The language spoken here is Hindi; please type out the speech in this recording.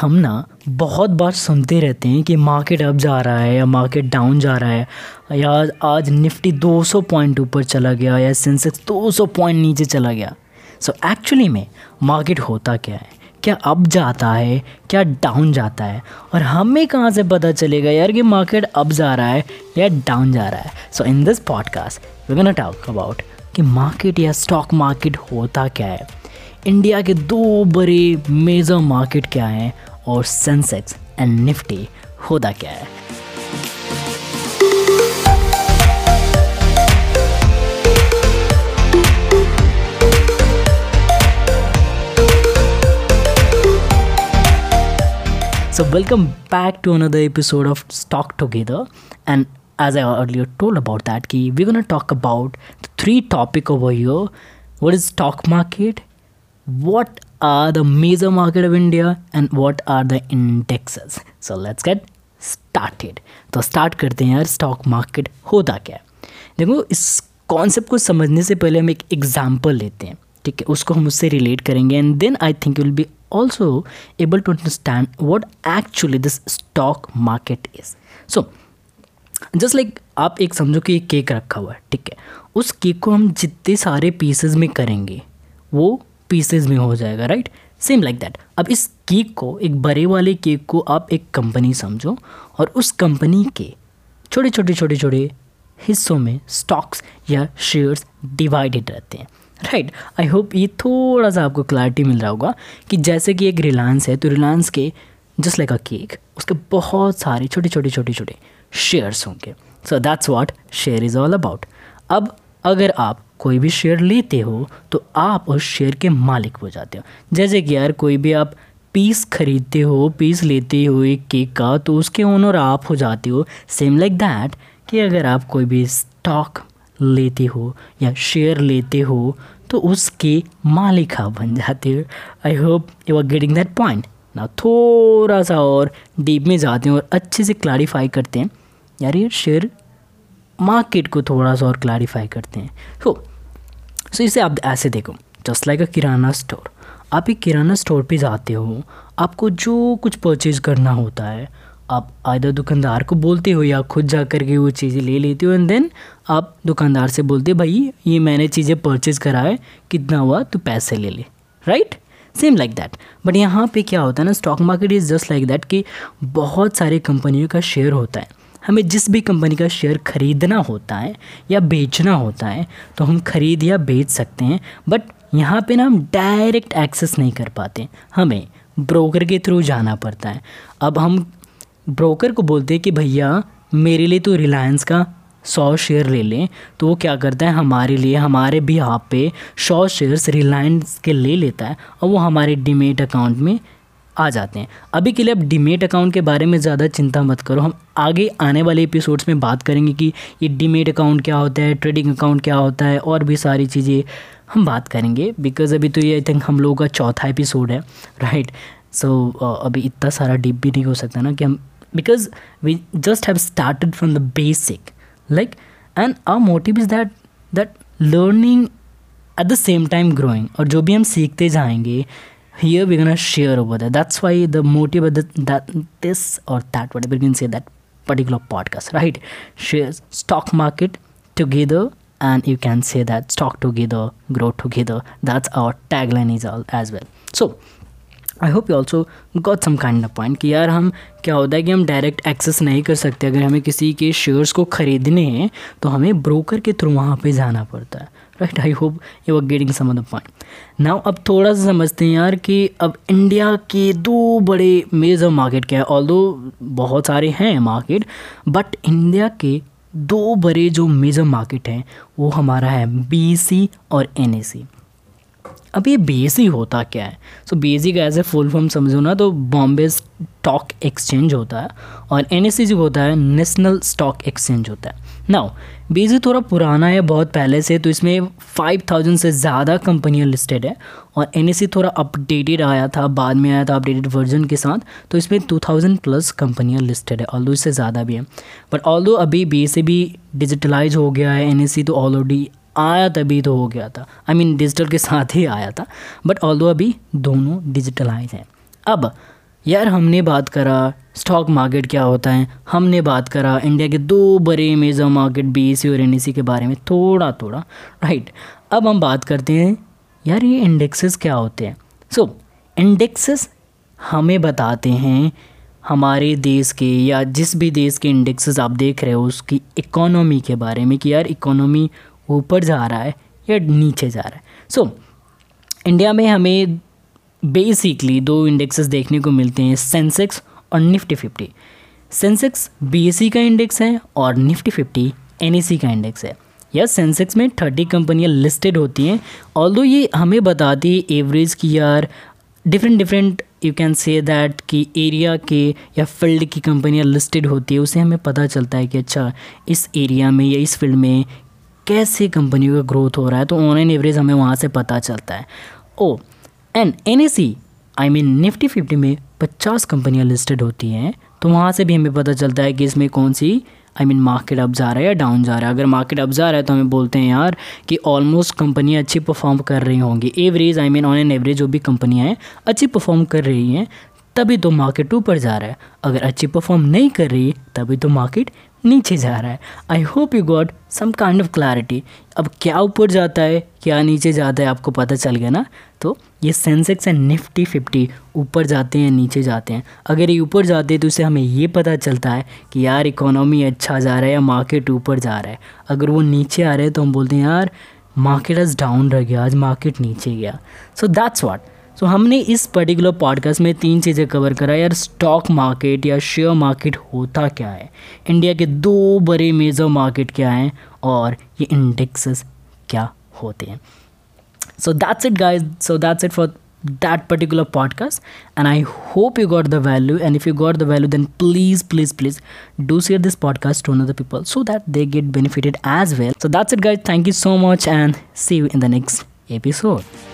हम ना बहुत बार सुनते रहते हैं कि मार्केट अप जा रहा है या मार्केट डाउन जा रहा है, या आज निफ्टी 200 पॉइंट ऊपर चला गया या सेंसेक्स 200 पॉइंट नीचे चला गया। सो so एक्चुअली में मार्केट होता क्या है? क्या अप जाता है? क्या डाउन जाता है? और हमें कहाँ से पता चलेगा यार कि मार्केट अप जा रहा है या डाउन जा रहा है? So in this podcast we gonna talk about कि मार्केट या स्टॉक मार्केट होता क्या है? इंडिया के दो बड़े मेजर मार्केट क्या हैं? और सेंसेक्स एंड निफ्टी होता क्या है So, welcome back to another episode of Stock Together. And as I earlier told about that, key, we're gonna talk about the three topic over here. What is stock market? What are the major market of India? And what are the indexes? So, let's get started. तो start करते हैं यार स्टॉक मार्केट होता क्या है देखो, इस कॉन्सेप्ट को समझने से पहले हम एक एग्ज़ाम्पल लेते हैं, ठीक है उसको हम उससे रिलेट करेंगे and then I think will be also able to understand what actually this stock market is so just like आप एक समझो कि एक केक रखा हुआ है, ठीक है उस केक को हम जितने सारे पीसेज में करेंगे, वो पीसेज में हो जाएगा राइट सेम लाइक दैट अब इस केक को, एक बड़े वाले केक को आप एक कंपनी समझो और उस कंपनी के छोटे छोटे छोटे छोटे हिस्सों में स्टॉक्स या शेयर्स डिवाइडेड रहते हैं राइट आई होप ये थोड़ा सा आपको क्लैरिटी मिल रहा होगा कि जैसे कि एक रिलायंस है तो रिलायंस के जस्ट लाइक अ केक उसके बहुत सारे छोटे छोटे छोटे छोटे शेयर्स होंगे। So that's what share is all about अब अगर आप कोई भी शेयर लेते हो तो आप उस शेयर के मालिक हो जाते हो। जैसे कि यार कोई भी आप पीस खरीदते हो पीस लेते हो एक केक का तो उसके ओनर आप हो जाते हो। सेम लाइक दैट कि अगर आप कोई भी स्टॉक लेते हो या शेयर लेते हो तो उसके मालिक आप बन जाते हो। I hope you are getting that point ना थोड़ा सा और डीप में जाते हैं और अच्छे से क्लैरिफाई करते हैं। यार ये शेयर मार्केट को थोड़ा सा और क्लैरिफाई करते हैं। सो सो इसे आप ऐसे देखो just like a kirana store आप एक किराना स्टोर पे जाते हो, आपको जो कुछ परचेज करना होता है, आप आधा दुकानदार को बोलते हो या खुद जा कर के वो चीज़ें ले लेते हो एंड देन आप दुकानदार से बोलते हो, भाई, ये मैंने चीज़ें परचेज करा है, कितना हुआ तो पैसे ले ले. Right same like that but यहाँ पे क्या होता है ना stock market is just like that कि बहुत सारे कंपनियों का शेयर होता है। हमें जिस भी कंपनी का शेयर खरीदना होता है या बेचना होता है तो हम खरीद या बेच सकते हैं, बट यहाँ पे ना हम डायरेक्ट एक्सेस नहीं कर पाते। हमें ब्रोकर के थ्रू जाना पड़ता है। अब हम ब्रोकर को बोलते हैं कि भैया, मेरे लिए तो रिलायंस का सौ शेयर ले लें तो वो क्या करता है, हमारे लिए, हमारे भी यहाँ पे सौ शेयर्स रिलायंस के ले लेता है, और वो हमारे डीमेट अकाउंट में आ जाते हैं। अभी के लिए अब डीमेट अकाउंट के बारे में ज़्यादा चिंता मत करो। हम आगे आने वाले एपिसोड्स में बात करेंगे कि ये डीमेट अकाउंट क्या होता है ट्रेडिंग अकाउंट क्या होता है और भी सारी चीज़ें हम बात करेंगे। बिकॉज़ अभी तो ये आई थिंक हम लोगों का चौथा एपिसोड है राइट सो so, अभी इतना सारा डीप भी नहीं हो सकता ना कि हम because we just have started from the basic like and our motive is that that learning at the same time growing और जो भी हम सीखते जाएँगे here we're gonna share over there that's why the motive of the, that this or that whatever you can say that particular podcast right shares stock market together and you can say that stock together grow together that's our tagline is all as well so I hope you also got some kind of point कि यार हम क्या होता है कि हम डायरेक्ट एक्सेस नहीं कर सकते अगर हमें किसी के शेयर्स को ख़रीदने हैं तो हमें ब्रोकर के थ्रू वहाँ पे जाना पड़ता है right I hope you are getting some of the point now अब थोड़ा सा समझते हैं यार कि अब इंडिया के दो बड़े मेजर मार्केट क्या है? ऑल बहुत सारे हैं मार्केट बट इंडिया के दो बड़े जो मेजर मार्केट हैं, वो हमारा है बीसी और एन अब ये बेसी होता क्या है? सो बेसी का एज ए फुल फॉर्म समझो ना तो बॉम्बे स्टॉक एक्सचेंज होता है और एन जो होता है नेशनल स्टॉक एक्सचेंज होता है। नाउ बेसी थोड़ा पुराना है, बहुत पहले से तो इसमें फाइव थाउज़ेंड से ज़्यादा कंपनियाँ लिस्टेड है और एन थोड़ा अपडेटेड आया था, बाद में आया था अपडेटेड वर्जन के साथ तो इसमें टू थाउज़ेंड प्लस कंपनियाँ लिस्टेड है ऑल इससे ज़्यादा भी है। बट ऑल अभी बी भी डिजिटलाइज हो गया है एन तो ऑलरेडी आया तभी तो हो गया था। आई मीन डिजिटल के साथ ही आया था। बट ऑल अभी दोनों डिजिटलाइज हैं। अब यार हमने बात करा स्टॉक मार्केट क्या होता है? हमने बात करा इंडिया के दो बड़े मेजर मार्केट बी सी और एन के बारे में थोड़ा थोड़ा राइट अब हम बात करते हैं यार ये इंडेक्सेस क्या होते हैं? सो so, इंडेक्सेस हमें बताते हैं हमारे देश के या जिस भी देश के इंडेक्सेस आप देख रहे हो उसकी इकोनॉमी के बारे में कि यार इकोनॉमी ऊपर जा रहा है या नीचे जा रहा है। सो so, इंडिया में हमें बेसिकली दो इंडेक्सेस देखने को मिलते हैं सेंसेक्स और निफ्टी फिफ्टी सेंसेक्स बी का इंडेक्स है और निफ्टी फिफ्टी एन का इंडेक्स है। या सेंसेक्स में थर्टी कंपनियाँ लिस्टेड होती हैं। ऑल ये हमें बताती है एवरेज की यार different different you can say that कि एरिया के या फ़ील्ड की कंपनियाँ लिस्टेड होती है उसे हमें पता चलता है कि अच्छा इस एरिया में या इस फ़ील्ड में कैसे कंपनियों का ग्रोथ हो रहा है तो ऑनलाइन एवरेज हमें वहाँ से पता चलता है। ओ and N I mean Nifty fifty में पचास कंपनियाँ लिस्टेड होती हैं तो वहाँ से भी हमें पता चलता है कि इसमें कौन सी आई मीन मार्केट अप जा रहा है या डाउन जा रहा है। अगर मार्केट अप जा रहा है तो हमें बोलते हैं यार कि ऑलमोस्ट कंपनियाँ अच्छी परफॉर्म कर रही होंगी। Average I mean on an average जो भी कंपनियाँ हैं, अच्छी परफॉर्म कर रही हैं, तभी तो मार्केट ऊपर जा रहा है। अगर अच्छी परफॉर्म नहीं कर रही, तभी तो मार्केट नीचे जा रहा है। I hope you got some kind of clarity अब क्या ऊपर जाता है, क्या नीचे जाता है, आपको पता चल गया ना? तो ये सेंसेक्स एंड निफ्टी फिफ्टी ऊपर जाते हैं, नीचे जाते हैं। अगर ये ऊपर जाते हैं तो उससे हमें ये पता चलता है कि यार इकोनॉमी अच्छा जा रहा है या मार्केट ऊपर जा रहा है। अगर वो नीचे आ रहे हैं तो हम बोलते हैं, यार मार्केट आज डाउन रह गया, आज मार्केट नीचे गया। सो दैट्स वाट सो हमने इस पर्टिकुलर पॉडकास्ट में तीन चीज़ें कवर करा यार स्टॉक मार्केट या शेयर मार्केट होता क्या है? इंडिया के दो बड़े मेजर मार्केट क्या हैं? और ये इंडेक्सेस क्या होते हैं? So that's it guys so that's it for that particular podcast and I hope you got the value and if you got the value then please please please do share this podcast to another people so that they get benefited as well so that's it guys thank you so much and see you in the next episode